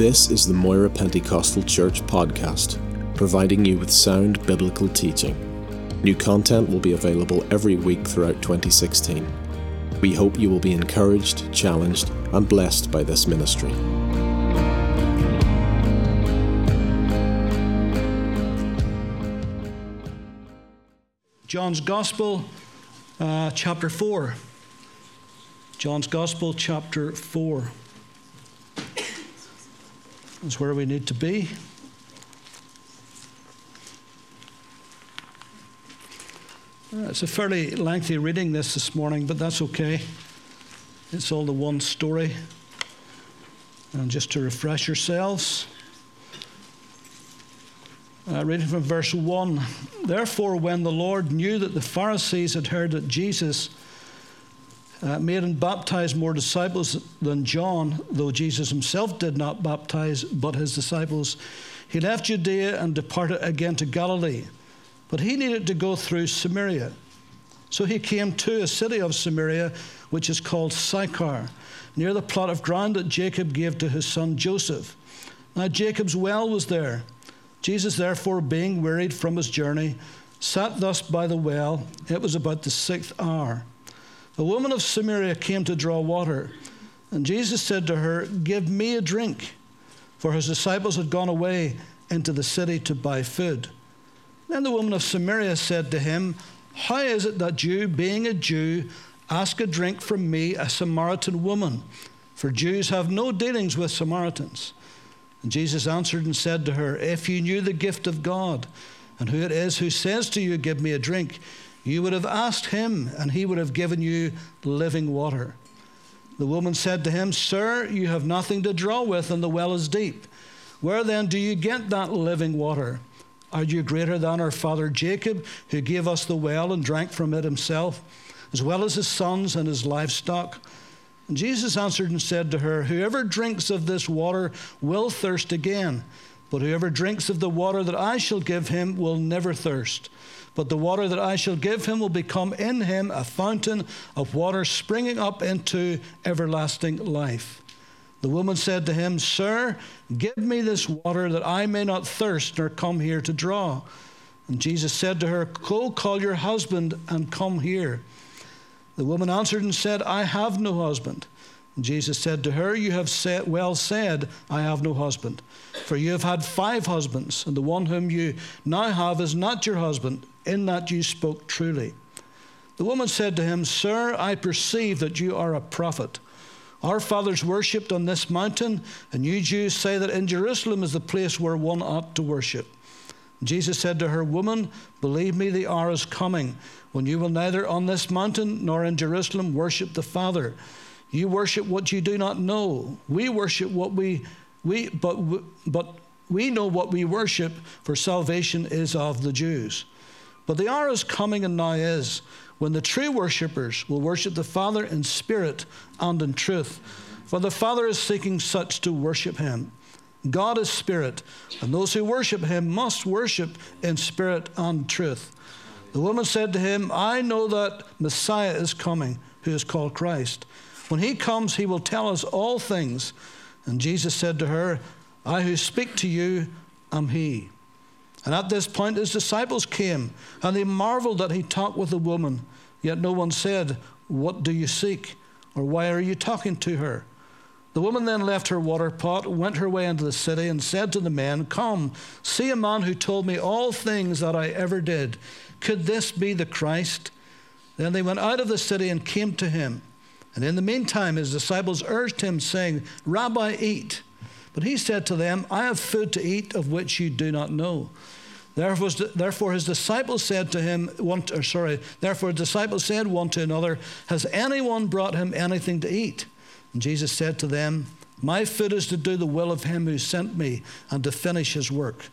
This is the Moira Pentecostal Church podcast, providing you with sound biblical teaching. New content will be available every week throughout 2016. We hope you will be encouraged, challenged, and blessed by this ministry. John's Gospel, uh, chapter 4. John's Gospel, chapter 4. That's where we need to be. Uh, it's a fairly lengthy reading this this morning, but that's okay. It's all the one story. And just to refresh yourselves, uh, reading from verse 1 Therefore, when the Lord knew that the Pharisees had heard that Jesus uh, made and baptized more disciples than John, though Jesus himself did not baptize but his disciples, he left Judea and departed again to Galilee. But he needed to go through Samaria. So he came to a city of Samaria, which is called Sychar, near the plot of ground that Jacob gave to his son Joseph. Now Jacob's well was there. Jesus, therefore, being wearied from his journey, sat thus by the well. It was about the sixth hour. A woman of Samaria came to draw water, and Jesus said to her, Give me a drink, for his disciples had gone away into the city to buy food. Then the woman of Samaria said to him, How is it that you, being a Jew, ask a drink from me, a Samaritan woman? For Jews have no dealings with Samaritans. And Jesus answered and said to her, If you knew the gift of God, and who it is who says to you, Give me a drink, you would have asked him, and he would have given you living water. The woman said to him, Sir, you have nothing to draw with, and the well is deep. Where then do you get that living water? Are you greater than our father Jacob, who gave us the well and drank from it himself, as well as his sons and his livestock? And Jesus answered and said to her, Whoever drinks of this water will thirst again, but whoever drinks of the water that I shall give him will never thirst. But the water that I shall give him will become in him a fountain of water springing up into everlasting life. The woman said to him, Sir, give me this water that I may not thirst nor come here to draw. And Jesus said to her, Go call your husband and come here. The woman answered and said, I have no husband. And Jesus said to her, You have said, well said, I have no husband. For you have had five husbands, and the one whom you now have is not your husband. In that you spoke truly. The woman said to him, Sir, I perceive that you are a prophet. Our fathers worshipped on this mountain, and you Jews say that in Jerusalem is the place where one ought to worship. Jesus said to her, Woman, believe me, the hour is coming when you will neither on this mountain nor in Jerusalem worship the Father. You worship what you do not know. We worship what we, we but, but we know what we worship, for salvation is of the Jews. But the hour is coming and now is when the true worshippers will worship the Father in spirit and in truth. For the Father is seeking such to worship him. God is spirit, and those who worship him must worship in spirit and truth. The woman said to him, I know that Messiah is coming, who is called Christ. When he comes, he will tell us all things. And Jesus said to her, I who speak to you am he. And at this point, his disciples came, and they marveled that he talked with the woman. Yet no one said, What do you seek? Or why are you talking to her? The woman then left her water pot, went her way into the city, and said to the men, Come, see a man who told me all things that I ever did. Could this be the Christ? Then they went out of the city and came to him. And in the meantime, his disciples urged him, saying, Rabbi, eat. But he said to them, I have food to eat of which you do not know. Therefore, his disciples said to him, one, or sorry, therefore, disciples said one to another, Has anyone brought him anything to eat? And Jesus said to them, My food is to do the will of him who sent me and to finish his work.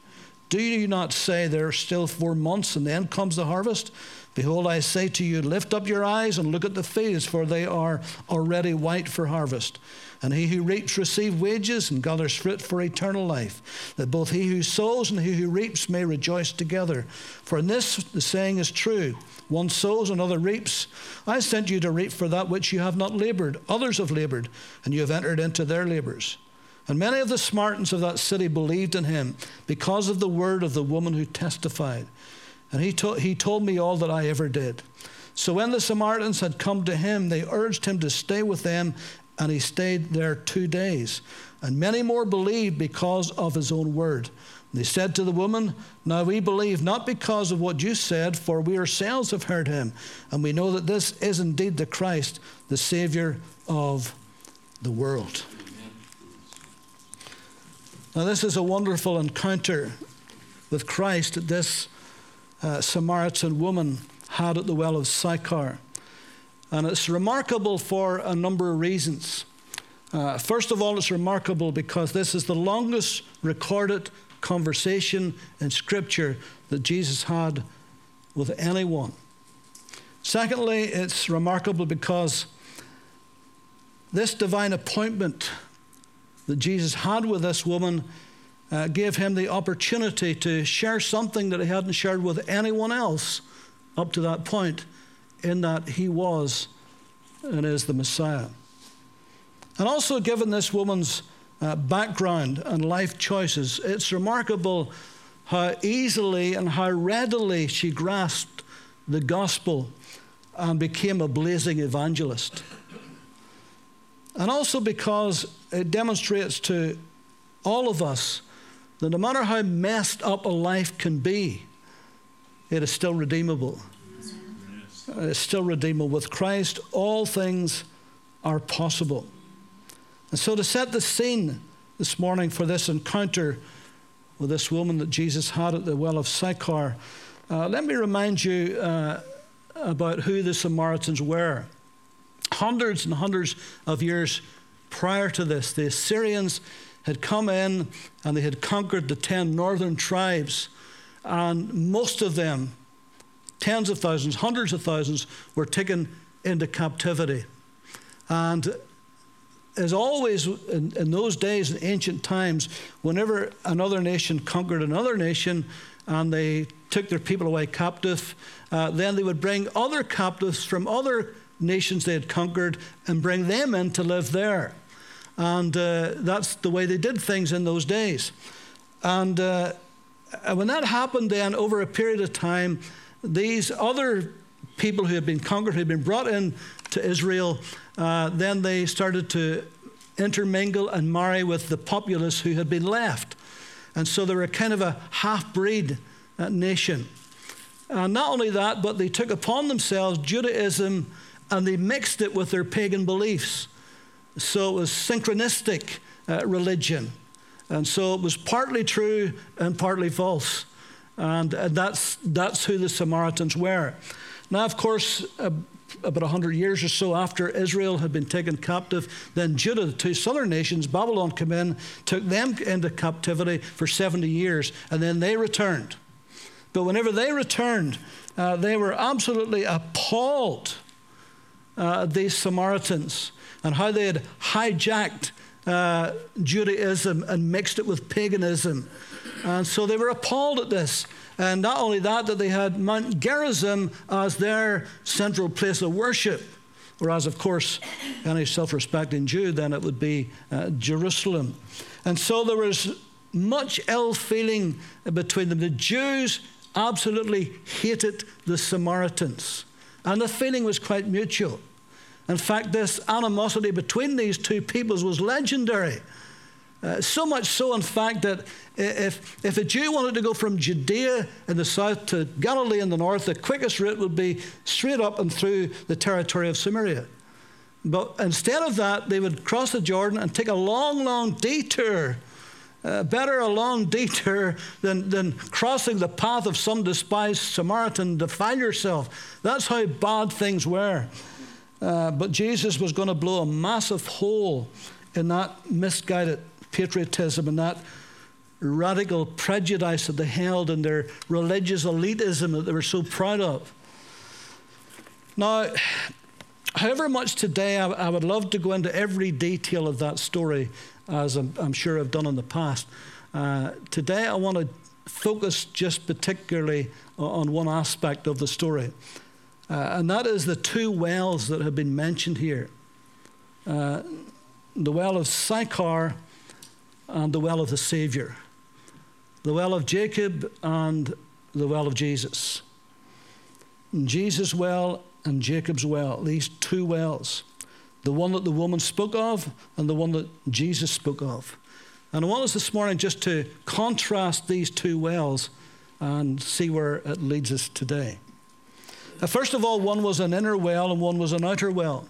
Do you not say there are still four months and then comes the harvest? Behold, I say to you, lift up your eyes and look at the fields, for they are already white for harvest. And he who reaps receive wages and gathers fruit for eternal life, that both he who sows and he who reaps may rejoice together. For in this the saying is true one sows, another reaps. I sent you to reap for that which you have not labored. Others have labored, and you have entered into their labors. And many of the Samaritans of that city believed in him because of the word of the woman who testified. And he, to- he told me all that I ever did. So when the Samaritans had come to him, they urged him to stay with them, and he stayed there two days. And many more believed because of his own word. And they said to the woman, Now we believe not because of what you said, for we ourselves have heard him, and we know that this is indeed the Christ, the Savior of the world. Now, this is a wonderful encounter with Christ that this uh, Samaritan woman had at the well of Sychar. And it's remarkable for a number of reasons. Uh, first of all, it's remarkable because this is the longest recorded conversation in Scripture that Jesus had with anyone. Secondly, it's remarkable because this divine appointment that Jesus had with this woman uh, gave him the opportunity to share something that he hadn't shared with anyone else up to that point, in that he was and is the Messiah. And also, given this woman's uh, background and life choices, it's remarkable how easily and how readily she grasped the gospel and became a blazing evangelist. And also because it demonstrates to all of us that no matter how messed up a life can be, it is still redeemable. It's still redeemable. With Christ, all things are possible. And so, to set the scene this morning for this encounter with this woman that Jesus had at the well of Sychar, uh, let me remind you uh, about who the Samaritans were. Hundreds and hundreds of years prior to this, the Assyrians had come in and they had conquered the 10 northern tribes, and most of them, tens of thousands, hundreds of thousands, were taken into captivity. And as always in, in, those days, in ancient times, whenever another nation conquered another nation and they took their people away captive, uh, then they would bring other captives from other nations they had conquered and bring them in to live there. And uh, that's the way they did things in those days. And uh, when that happened, then over a period of time, these other people who had been conquered, who had been brought in to Israel, uh, then they started to intermingle and marry with the populace who had been left. And so they were kind of a half breed uh, nation. And not only that, but they took upon themselves Judaism and they mixed it with their pagan beliefs. So it was synchronistic uh, religion. And so it was partly true and partly false. And, and that's, that's who the Samaritans were. Now, of course, uh, about 100 years or so after Israel had been taken captive, then Judah, the two southern nations, Babylon came in, took them into captivity for 70 years, and then they returned. But whenever they returned, uh, they were absolutely appalled, uh, these Samaritans, and how they had hijacked uh, Judaism and mixed it with paganism. And so they were appalled at this. And not only that, that they had Mount Gerizim as their central place of worship. Whereas, of course, any self respecting Jew, then it would be uh, Jerusalem. And so there was much ill feeling between them. The Jews absolutely hated the Samaritans, and the feeling was quite mutual. In fact, this animosity between these two peoples was legendary. Uh, so much so, in fact, that if, if a Jew wanted to go from Judea in the south to Galilee in the north, the quickest route would be straight up and through the territory of Samaria. But instead of that, they would cross the Jordan and take a long, long detour. Uh, better a long detour than, than crossing the path of some despised Samaritan. Defile yourself. That's how bad things were. Uh, but Jesus was going to blow a massive hole in that misguided patriotism and that radical prejudice that they held in their religious elitism that they were so proud of. Now, however much today I, I would love to go into every detail of that story, as I'm, I'm sure I've done in the past, uh, today I want to focus just particularly on one aspect of the story. Uh, and that is the two wells that have been mentioned here uh, the well of Sychar and the well of the Savior, the well of Jacob and the well of Jesus. Jesus' well and Jacob's well, these two wells, the one that the woman spoke of and the one that Jesus spoke of. And I want us this morning just to contrast these two wells and see where it leads us today. Uh, first of all, one was an inner well and one was an outer well.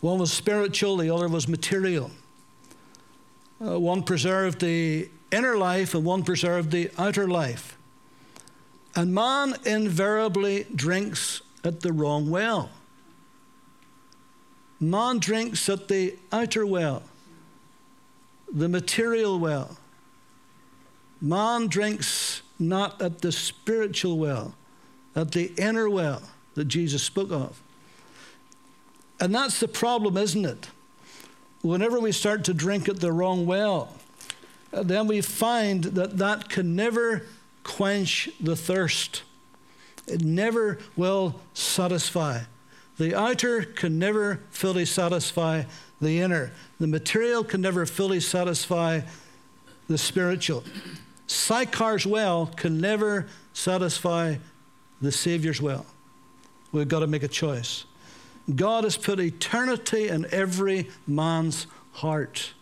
One was spiritual, the other was material. Uh, one preserved the inner life and one preserved the outer life. And man invariably drinks at the wrong well. Man drinks at the outer well, the material well. Man drinks not at the spiritual well, at the inner well that Jesus spoke of. And that's the problem, isn't it? Whenever we start to drink at the wrong well, then we find that that can never quench the thirst. It never will satisfy. The outer can never fully satisfy the inner. The material can never fully satisfy the spiritual. Sychar's well can never satisfy the Savior's well. We've got to make a choice. God has put eternity in every man's heart.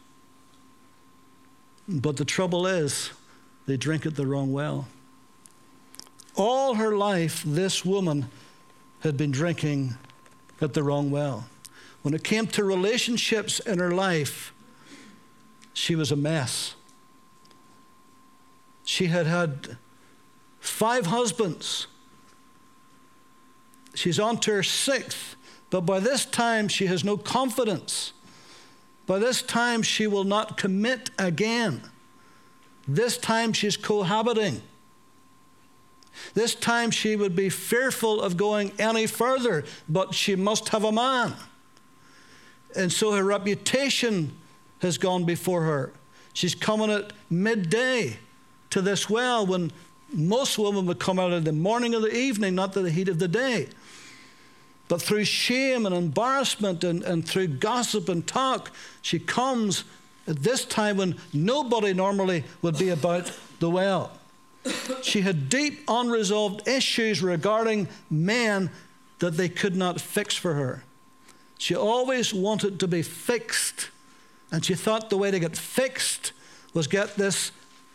But the trouble is, they drink at the wrong well. All her life, this woman had been drinking at the wrong well. When it came to relationships in her life, she was a mess. She had had five husbands. She's on to her sixth, but by this time she has no confidence. By this time she will not commit again. This time she's cohabiting. This time she would be fearful of going any further, but she must have a man. And so her reputation has gone before her. She's coming at midday to this well when most women would come out in the morning or the evening, not to the heat of the day. But through shame and embarrassment and, and through gossip and talk, she comes at this time when nobody normally would be about the well. She had deep, unresolved issues regarding men that they could not fix for her. She always wanted to be fixed, and she thought the way to get fixed was get this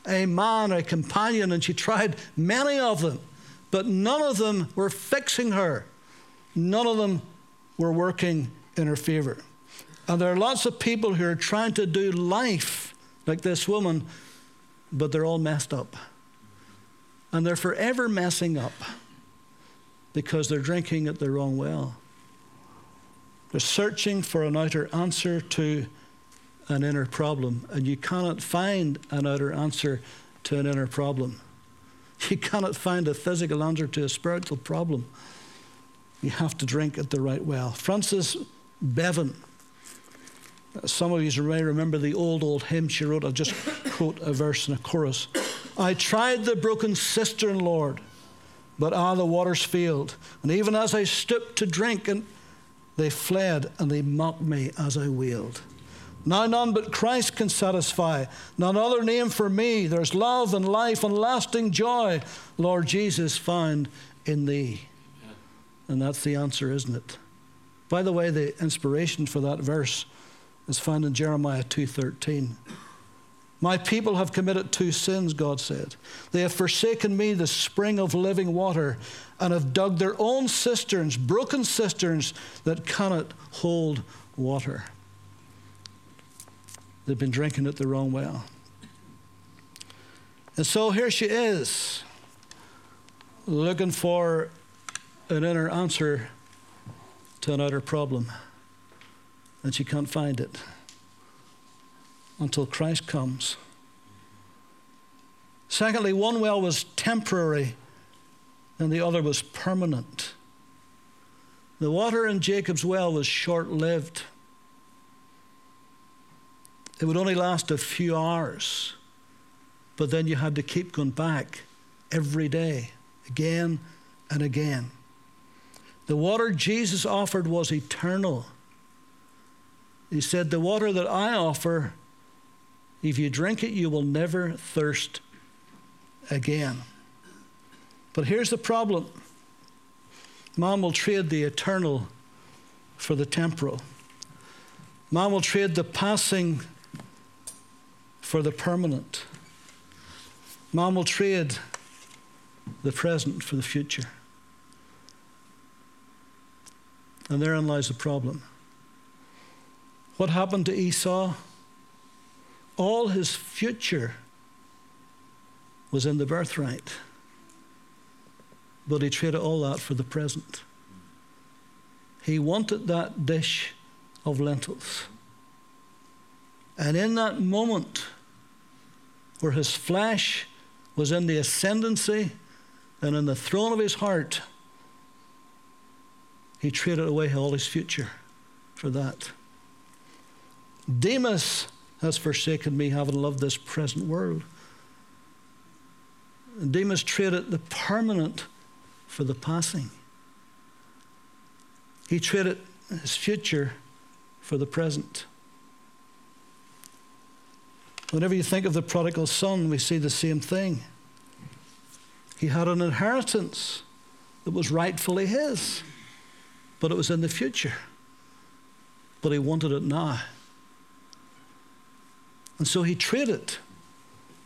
a man, or a companion, and she tried many of them, but none of them were fixing her. None of them were working in her favor. And there are lots of people who are trying to do life like this woman, but they're all messed up. And they're forever messing up because they're drinking at the wrong well. They're searching for an outer answer to an inner problem, and you cannot find an outer answer to an inner problem. You cannot find a physical answer to a spiritual problem. You have to drink at the right well. Frances Bevan, some of you may remember the old, old hymn she wrote. I'll just quote a verse and a chorus. I tried the broken cistern, Lord, but ah, the waters failed. And even as I stooped to drink, and they fled and they mocked me as I wailed. Now none but Christ can satisfy, none other name for me. There's love and life and lasting joy, Lord Jesus, found in thee. And that's the answer, isn't it? By the way, the inspiration for that verse is found in Jeremiah 2:13. My people have committed two sins, God said. They have forsaken me, the spring of living water, and have dug their own cisterns, broken cisterns that cannot hold water. They've been drinking it the wrong well. And so here she is, looking for an inner answer to an outer problem. And she can't find it until Christ comes. Secondly, one well was temporary and the other was permanent. The water in Jacob's well was short lived. It would only last a few hours, but then you had to keep going back every day, again and again. The water Jesus offered was eternal. He said, The water that I offer If you drink it, you will never thirst again. But here's the problem man will trade the eternal for the temporal, man will trade the passing for the permanent, man will trade the present for the future. And therein lies the problem. What happened to Esau? All his future was in the birthright. But he traded all that for the present. He wanted that dish of lentils. And in that moment where his flesh was in the ascendancy and in the throne of his heart, he traded away all his future for that. Demas has forsaken me, having loved this present world. Demas traded the permanent for the passing. He traded his future for the present. Whenever you think of the prodigal son, we see the same thing. He had an inheritance that was rightfully his, but it was in the future. But he wanted it now. And so he traded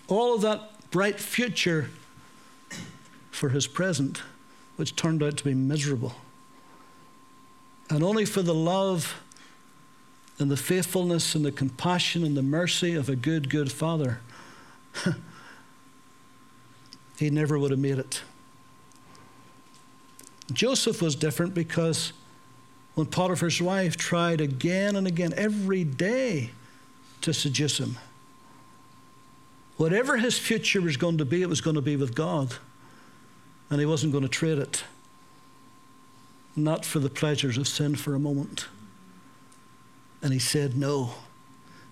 all of that bright future for his present, which turned out to be miserable. And only for the love and the faithfulness and the compassion and the mercy of a good, good father, he never would have made it. Joseph was different because when Potiphar's wife tried again and again, every day, to seduce him, whatever his future was going to be, it was going to be with God and he wasn't going to trade it. Not for the pleasures of sin for a moment. And he said no.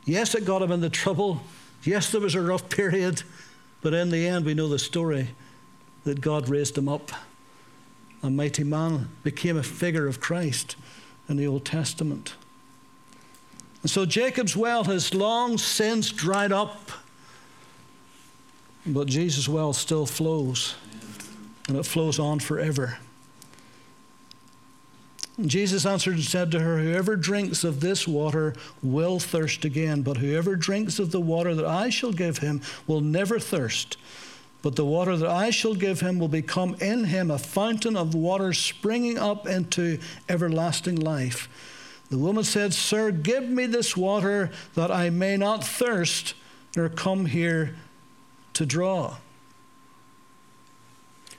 Yes, it got him into trouble. Yes, there was a rough period. But in the end, we know the story that God raised him up. A mighty man became a figure of Christ in the Old Testament. And so Jacob's well has long since dried up, but Jesus' well still flows and it flows on forever. Jesus answered and said to her, Whoever drinks of this water will thirst again, but whoever drinks of the water that I shall give him will never thirst. But the water that I shall give him will become in him a fountain of water springing up into everlasting life. The woman said, Sir, give me this water that I may not thirst nor come here to draw.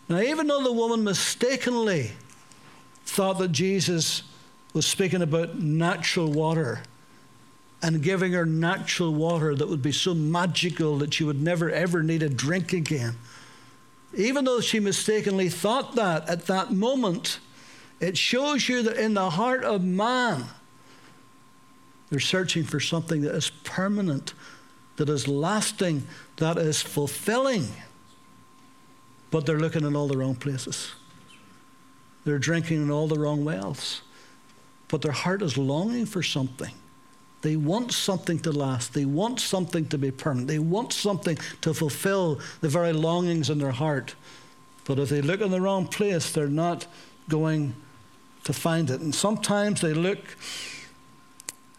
Now, even though the woman mistakenly thought that Jesus was speaking about natural water and giving her natural water that would be so magical that she would never ever need a drink again, even though she mistakenly thought that at that moment, it shows you that in the heart of man, they're searching for something that is permanent, that is lasting, that is fulfilling but they're looking in all the wrong places. They're drinking in all the wrong wells, but their heart is longing for something. They want something to last. They want something to be permanent. They want something to fulfill the very longings in their heart. But if they look in the wrong place, they're not going to find it. And sometimes they look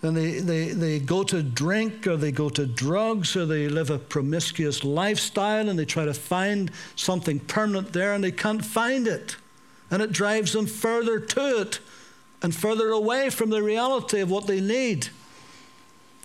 and they, they, they go to drink or they go to drugs or they live a promiscuous lifestyle and they try to find something permanent there and they can't find it. And it drives them further to it and further away from the reality of what they need.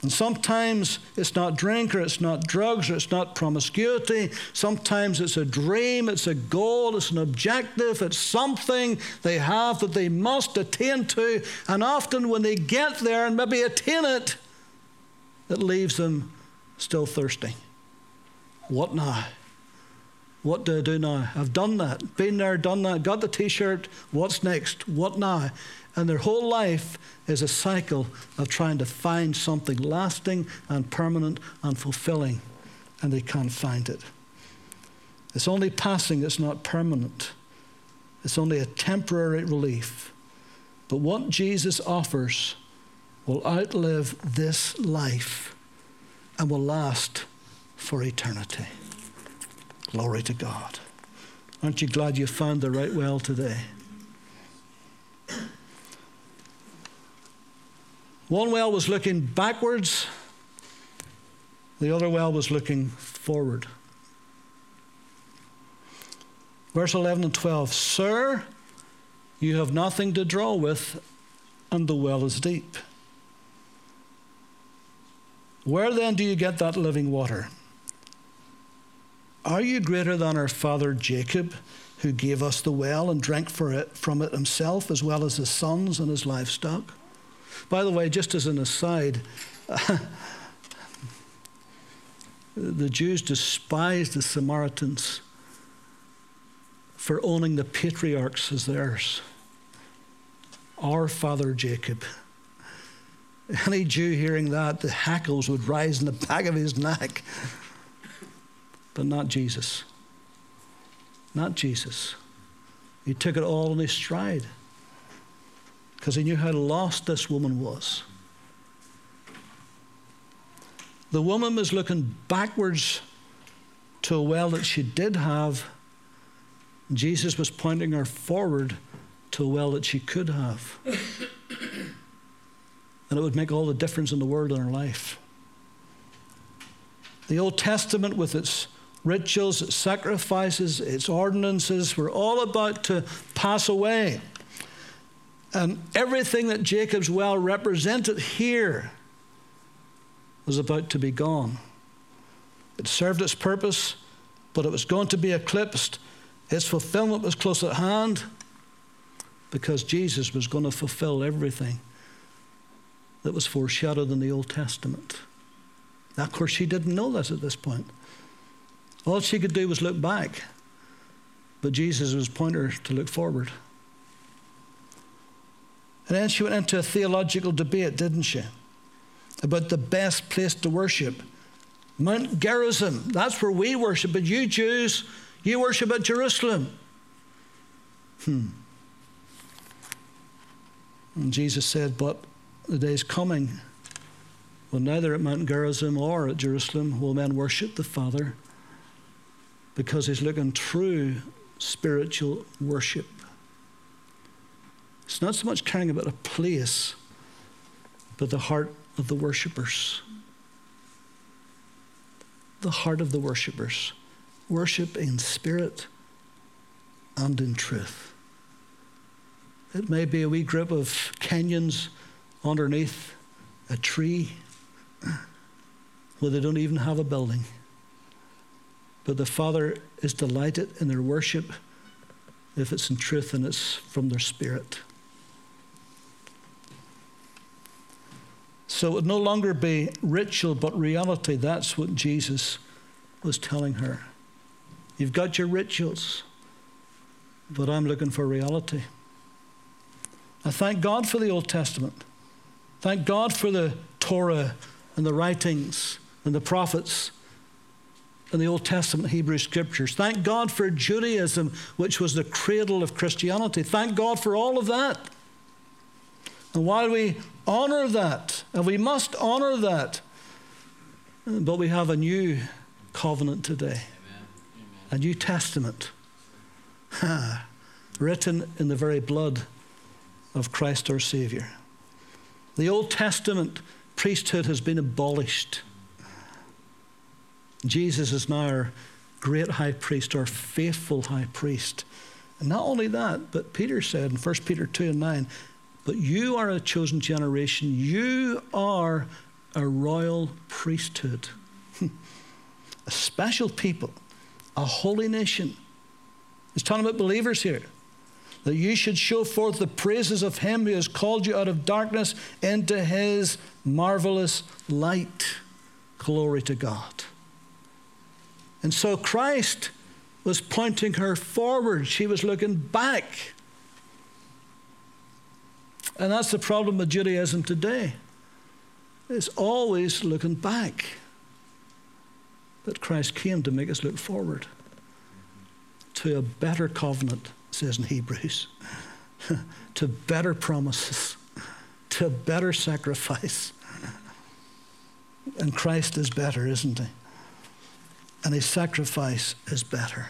And sometimes it's not drink or it's not drugs or it's not promiscuity. Sometimes it's a dream, it's a goal, it's an objective, it's something they have that they must attain to. And often when they get there and maybe attain it, it leaves them still thirsty. What now? What do I do now? I've done that, been there, done that, got the t shirt. What's next? What now? And their whole life is a cycle of trying to find something lasting and permanent and fulfilling, and they can't find it. It's only passing, it's not permanent. It's only a temporary relief. But what Jesus offers will outlive this life. and will last for eternity. Glory to God. Aren't you glad you found the right well today? One well was looking backwards, the other well was looking forward. Verse 11 and 12 Sir, you have nothing to draw with, and the well is deep. Where then do you get that living water? Are you greater than our father Jacob, who gave us the well and drank it, from it himself, as well as his sons and his livestock? By the way, just as an aside, the Jews despised the Samaritans for owning the patriarchs as theirs. Our father Jacob. Any Jew hearing that, the hackles would rise in the back of his neck. But not Jesus. Not Jesus. He took it all in his stride because he knew how lost this woman was. The woman was looking backwards to a well that she did have. Jesus was pointing her forward to a well that she could have. and it would make all the difference in the world in her life. The Old Testament, with its rituals, its sacrifices, its ordinances, were all about to pass away. And everything that Jacob's well represented here was about to be gone. It served its purpose, but it was going to be eclipsed. Its fulfillment was close at hand because Jesus was going to fulfill everything that was foreshadowed in the Old Testament. Now, of course, she didn't know this at this point. All she could do was look back, but Jesus was pointing her to look forward. And then she went into a theological debate, didn't she? About the best place to worship. Mount Gerizim, that's where we worship, but you Jews, you worship at Jerusalem. Hmm. And Jesus said, But the day is coming when neither at Mount Gerizim or at Jerusalem will men worship the Father because he's looking true spiritual worship. It's not so much caring about a place, but the heart of the worshippers. The heart of the worshippers. Worship in spirit and in truth. It may be a wee group of Kenyans underneath a tree where they don't even have a building. But the Father is delighted in their worship if it's in truth and it's from their spirit. So it would no longer be ritual, but reality. That's what Jesus was telling her. You've got your rituals, but I'm looking for reality. I thank God for the Old Testament. Thank God for the Torah and the writings and the prophets and the Old Testament Hebrew scriptures. Thank God for Judaism, which was the cradle of Christianity. Thank God for all of that. And while we honor that, and we must honor that, but we have a new covenant today, Amen. a New Testament, written in the very blood of Christ our Savior. The Old Testament priesthood has been abolished. Jesus is now our great high priest, our faithful high priest. And not only that, but Peter said in 1 Peter 2 and 9, but you are a chosen generation. You are a royal priesthood, a special people, a holy nation. He's talking about believers here. That you should show forth the praises of him who has called you out of darkness into his marvelous light. Glory to God. And so Christ was pointing her forward, she was looking back. And that's the problem with Judaism today. It's always looking back. But Christ came to make us look forward to a better covenant, says in Hebrews, to better promises, to a better sacrifice. And Christ is better, isn't he? And his sacrifice is better.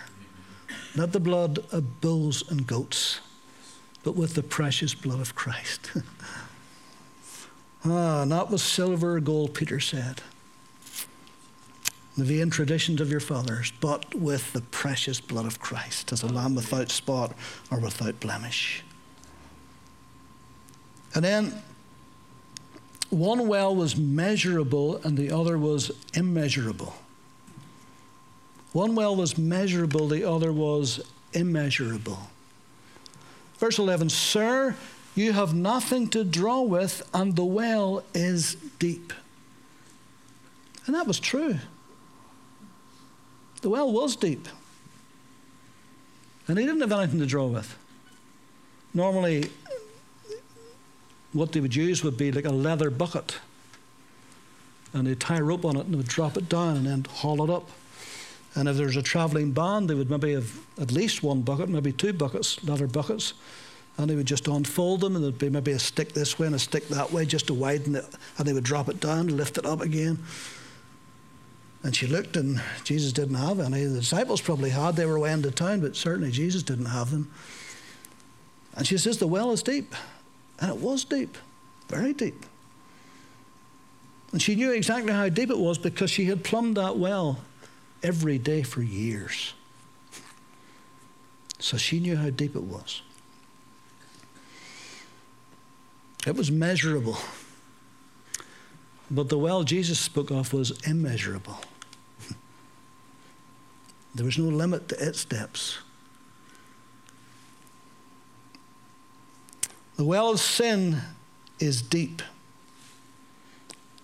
Not the blood of bulls and goats, but with the precious blood of Christ. ah, not with silver or gold, Peter said, the vain traditions of your fathers, but with the precious blood of Christ, as a lamb without spot or without blemish. And then one well was measurable and the other was immeasurable. One well was measurable, the other was immeasurable. Verse 11 Sir, you have nothing to draw with, and the well is deep. And that was true. The well was deep. And he didn't have anything to draw with. Normally, what they would use would be like a leather bucket. And they'd tie a rope on it and would drop it down and then haul it up. And if there's a travelling band, they would maybe have at least one bucket, maybe two buckets, leather buckets. And they would just unfold them, and there'd be maybe a stick this way and a stick that way just to widen it. And they would drop it down, lift it up again. And she looked, and Jesus didn't have any. The disciples probably had. They were away into town, but certainly Jesus didn't have them. And she says, The well is deep. And it was deep, very deep. And she knew exactly how deep it was because she had plumbed that well every day for years. So she knew how deep it was. It was measurable. But the well Jesus spoke of was immeasurable. There was no limit to its depths. The well of sin is deep,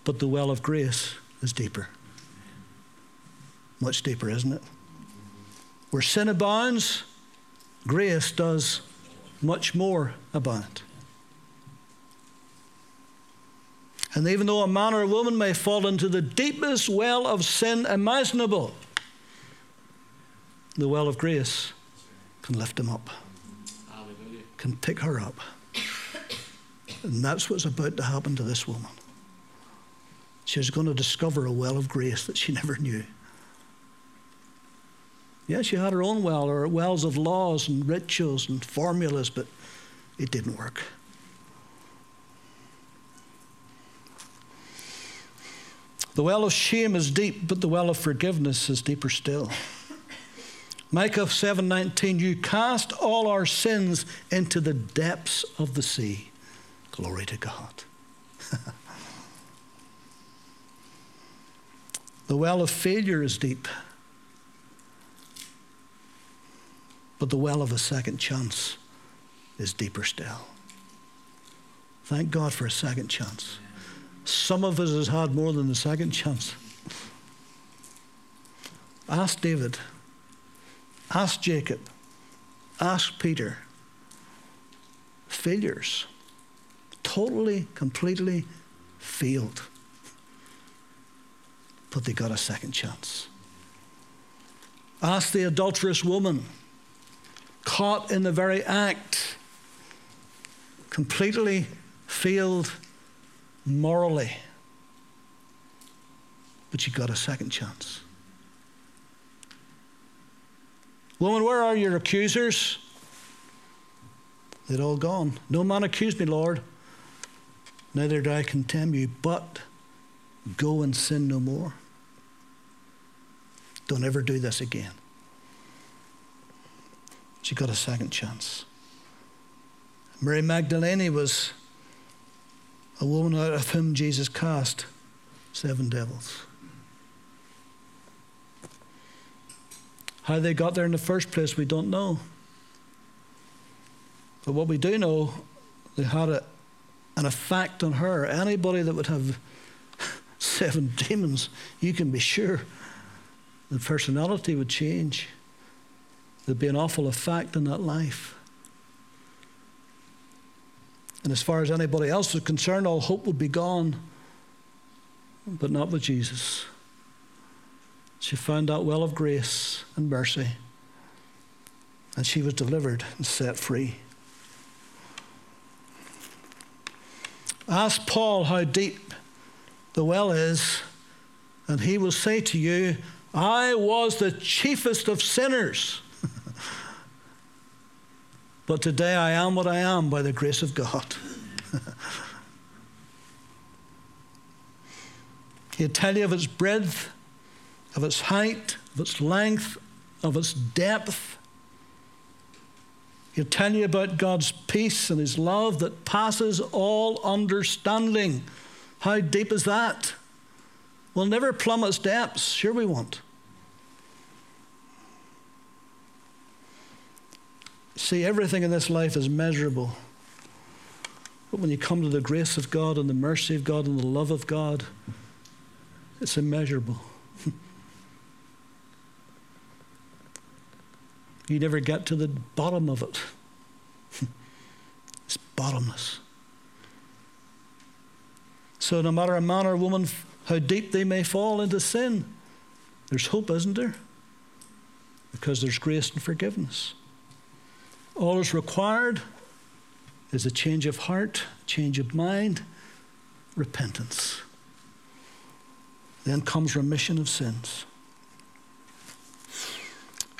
but the well of grace is deeper. Much deeper, isn't it? Where sin abounds, grace does much more abound. And even though a man or a woman may fall into the deepest well of sin imaginable, the well of grace can lift him up, can pick her up. And that's what's about to happen to this woman. She's going to discover a well of grace that she never knew. Yeah, she had her own well, or wells of laws and rituals and formulas, but it didn't work. The well of shame is deep, but the well of forgiveness is deeper still. Micah 7:19 You cast all our sins into the depths of the sea. Glory to God. the well of failure is deep. But the well of a second chance is deeper still. Thank God for a second chance. Some of us has had more than a second chance. Ask David. Ask Jacob. Ask Peter. Failures totally, completely failed. But they got a second chance. Ask the adulterous woman, caught in the very act, completely failed morally. But she got a second chance. Woman, where are your accusers? They'd all gone. No man accused me, Lord neither do I condemn you, but go and sin no more. Don't ever do this again. She got a second chance. Mary Magdalene was a woman out of whom Jesus cast seven devils. How they got there in the first place, we don't know. But what we do know, they had a, an effect on her. Anybody that would have seven demons, you can be sure the personality would change. There'd be an awful effect in that life. And as far as anybody else was concerned, all hope would be gone, but not with Jesus. She found that well of grace and mercy, and she was delivered and set free. Ask Paul how deep the well is, And he will say to you, I was the chiefest of sinners. But today I am what I am by the grace of God. He'll tell you of its breadth, of its height, of its length, of its depth. He'll tell you about God's peace and His love that passes all understanding. How deep is that? We'll never plumb its depths. Sure, we won't. See, everything in this life is measurable. But when you come to the grace of God and the mercy of God and the love of God, it's immeasurable. you never get to the bottom of it. it's bottomless. So, no matter a man or woman, how deep they may fall into sin, there's hope, isn't there? Because there's grace and forgiveness. All is required is a change of heart, change of mind, repentance. Then comes remission of sins.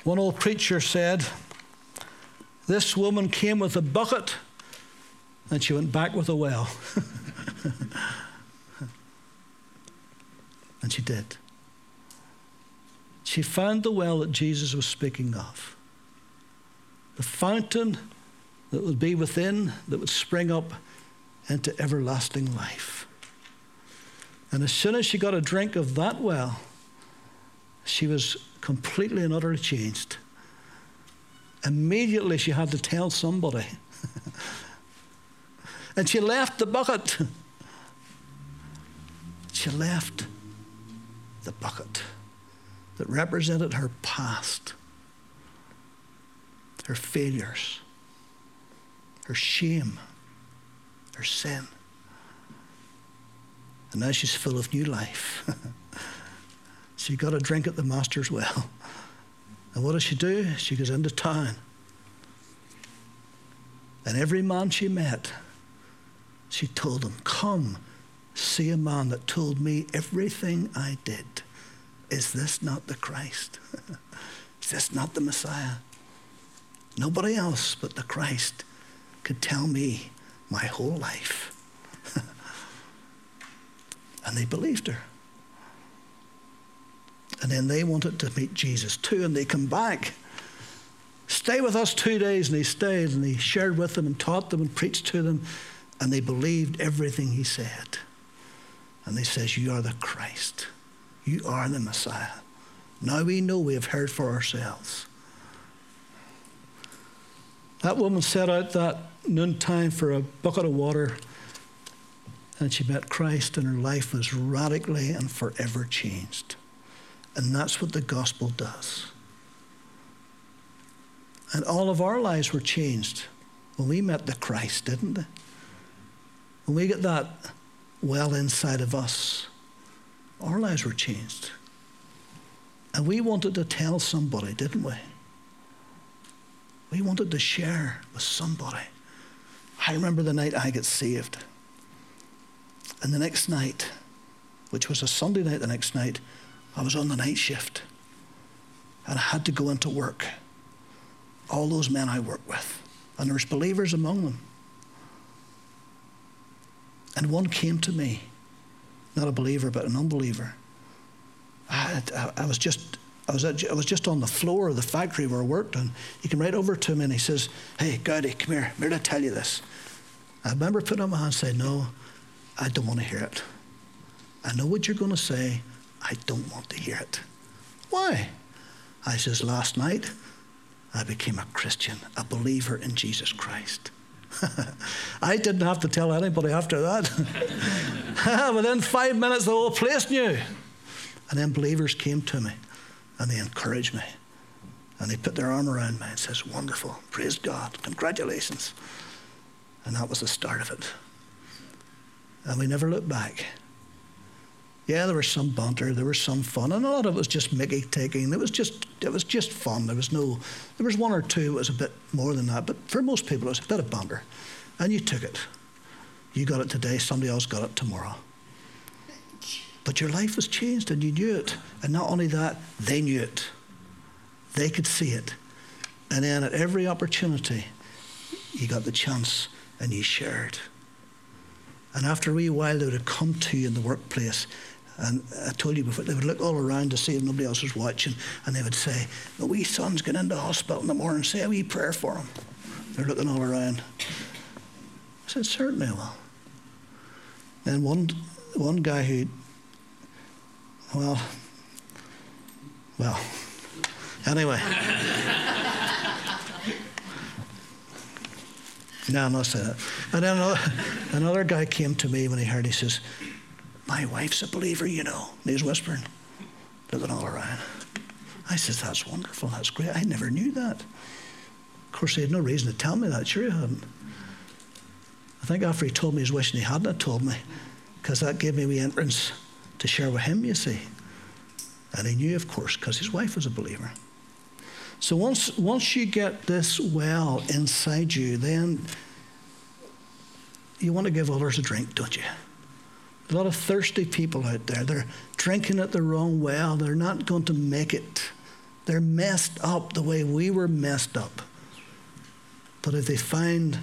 One old preacher said, This woman came with a bucket and she went back with a well. and she did. She found the well that Jesus was speaking of. The fountain that would be within, that would spring up into everlasting life. And as soon as she got a drink of that well, she was completely and utterly changed. Immediately she had to tell somebody. and she left the bucket. She left the bucket that represented her past, her failures her shame, her sin. And now she's full of new life. she got a drink at the master's well. And what does she do? She goes into town. And every man she met, she told him, Come, see a man that told me everything I did. Is this not the Christ? Is this not the Messiah? Nobody else but the Christ could tell me my whole life. and they believed her. And then they wanted to meet Jesus too, and they come back. Stay with us two days, and he stayed, and he shared with them, and taught them, and preached to them, and they believed everything he said. And they says, "You are the Christ. You are the Messiah." Now we know we have heard for ourselves. That woman set out that noontime for a bucket of water, and she met Christ, and her life was radically and forever changed. And that's what the gospel does. And all of our lives were changed when we met the Christ, didn't they? When we get that well inside of us, our lives were changed. And we wanted to tell somebody, didn't we? We wanted to share with somebody. I remember the night I got saved. And the next night, which was a Sunday night the next night, I was on the night shift. And I had to go into work. All those men I worked with. And there was believers among them. And one came to me, not a believer, but an unbeliever. I, I, I was just I was, at, I was just on the floor of the factory where I worked, and he came right over to me and he says, Hey, Gowdy, come here. I'm here to tell you this. I remember putting up my hand and saying, No, I don't want to hear it. I know what you're going to say. I don't want to hear it. Why? I says, Last night, I became a Christian, a believer in Jesus Christ. I didn't have to tell anybody after that. Within five minutes, the whole place knew. And then believers came to me and they encouraged me. And they put their arm around me and says, Wonderful. Praise God. Congratulations. And that was the start of it. And we never looked back. Yeah, there was some banter, there was some fun, and a lot of it was just Mickey taking. It was just it was just fun. There was no there was one or two that was a bit more than that, but for most people it was a bit of banter. And you took it. You got it today, somebody else got it tomorrow. But your life was changed and you knew it. And not only that, they knew it. They could see it. And then at every opportunity, you got the chance and you shared. And after a wee while, they would come to you in the workplace. And I told you before, they would look all around to see if nobody else was watching. And they would say, The wee son's going into the hospital in the morning. Say a wee prayer for him. They're looking all around. I said, Certainly I will. And one, one guy who, well, well, anyway. no, I'm not saying that. And then another, guy came to me when he heard, he says, My wife's a believer, you know. And he was whispering, looking all around. I says, That's wonderful, that's great. I never knew that. Of course, he had no reason to tell me that. Sure, he hadn't. I think after he told me his wish, he hadn't told me, because that gave me the entrance to share with him, you see. And he knew, of course, because his wife was a believer. So once, once you get this well inside you, then you want to give others a drink, don't you? A lot of thirsty people out there. They're drinking at the wrong well. They're not going to make it. They're messed up the way we were messed up. But if they find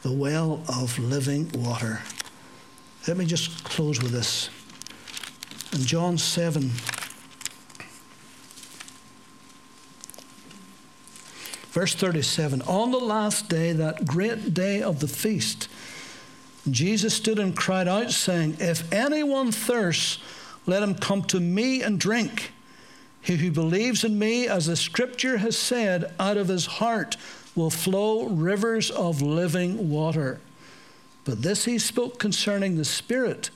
the well of living water. Let me just close with this. In John 7, verse 37, on the last day, that great day of the feast, Jesus stood and cried out, saying, If anyone thirsts, let him come to me and drink. He who believes in me, as the scripture has said, out of his heart will flow rivers of living water. But this he spoke concerning the Spirit,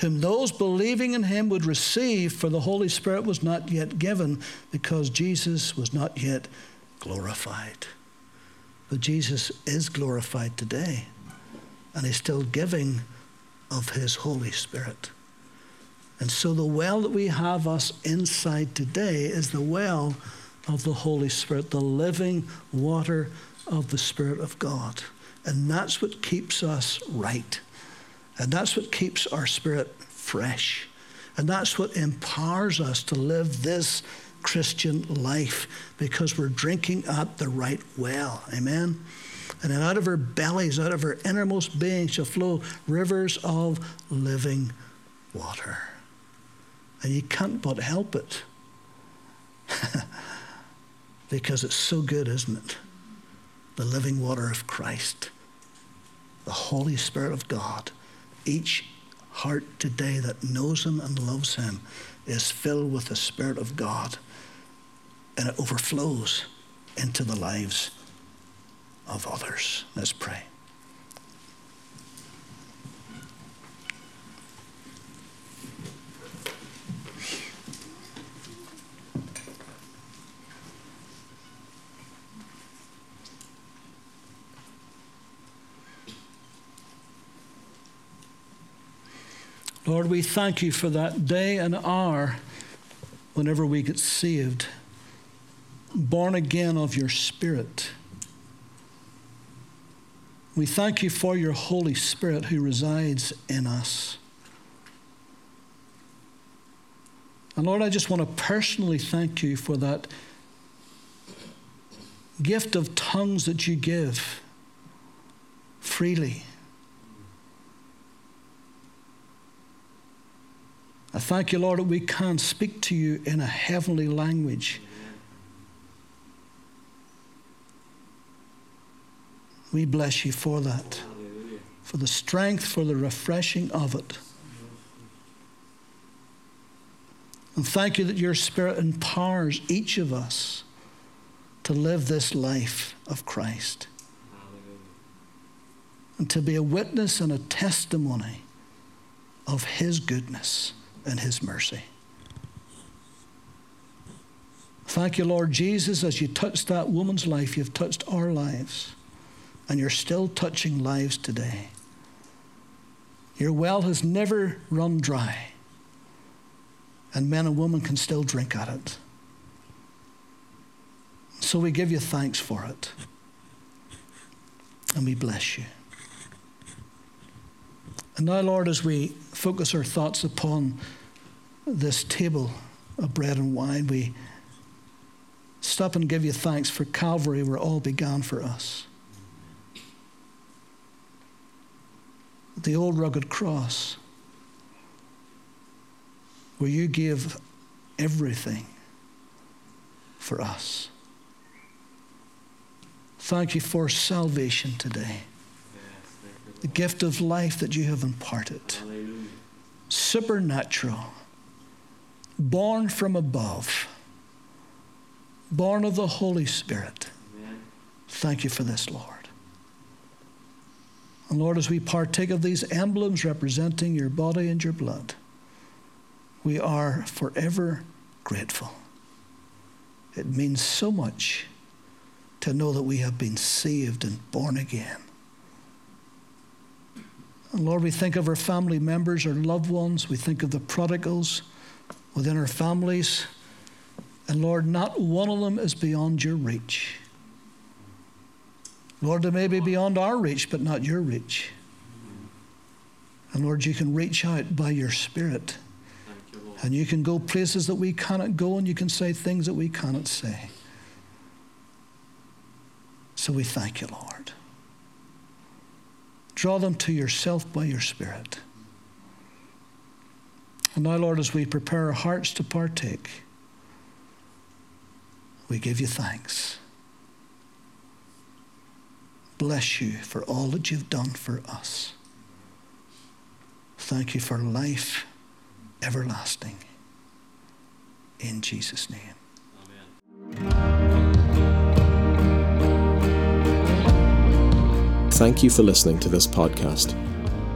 whom those believing in him would receive, for the Holy Spirit was not yet given, because Jesus was not yet glorified. But Jesus is glorified today, and he's still giving of his Holy Spirit. And so the well that we have us inside today is the well of the Holy Spirit, the living water of the Spirit of God. And that's what keeps us right. And that's what keeps our spirit fresh. And that's what empowers us to live this Christian life because we're drinking at the right well. Amen? And then out of our bellies, out of our innermost being, shall flow rivers of living water. And you can't but help it. because it's so good, isn't it? The living water of Christ, the Holy Spirit of God. Each heart today that knows Him and loves Him is filled with the Spirit of God, and it overflows into the lives of others. Let's pray. Lord, we thank you for that day and hour whenever we get saved, born again of your Spirit. We thank you for your Holy Spirit who resides in us. And Lord, I just want to personally thank you for that gift of tongues that you give freely. I thank you, Lord, that we can speak to you in a heavenly language. We bless you for that, for the strength, for the refreshing of it. And thank you that your Spirit empowers each of us to live this life of Christ and to be a witness and a testimony of His goodness and His mercy. Thank you, Lord Jesus, as you touched that woman's life, you've touched our lives, and you're still touching lives today. Your well has never run dry, and men and women can still drink at it. So we give you thanks for it, and we bless you. And now, Lord, as we focus our thoughts upon this table of bread and wine, we stop and give you thanks for Calvary, where all began for us. The old rugged cross, where you gave everything for us. Thank you for salvation today. The gift of life that you have imparted. Supernatural. Born from above. Born of the Holy Spirit. Thank you for this, Lord. And Lord, as we partake of these emblems representing your body and your blood, we are forever grateful. It means so much to know that we have been saved and born again. And Lord, we think of our family members, our loved ones, we think of the prodigals within our families. And Lord, not one of them is beyond your reach. Lord, they may be beyond our reach, but not your reach. And Lord, you can reach out by your Spirit. You, and you can go places that we cannot go, and you can say things that we cannot say. So we thank you, Lord. Draw them to yourself by your Spirit. And now, Lord, as we prepare our hearts to partake, we give you thanks. Bless you for all that you've done for us. Thank you for life everlasting. In Jesus' name. Amen. Thank you for listening to this podcast.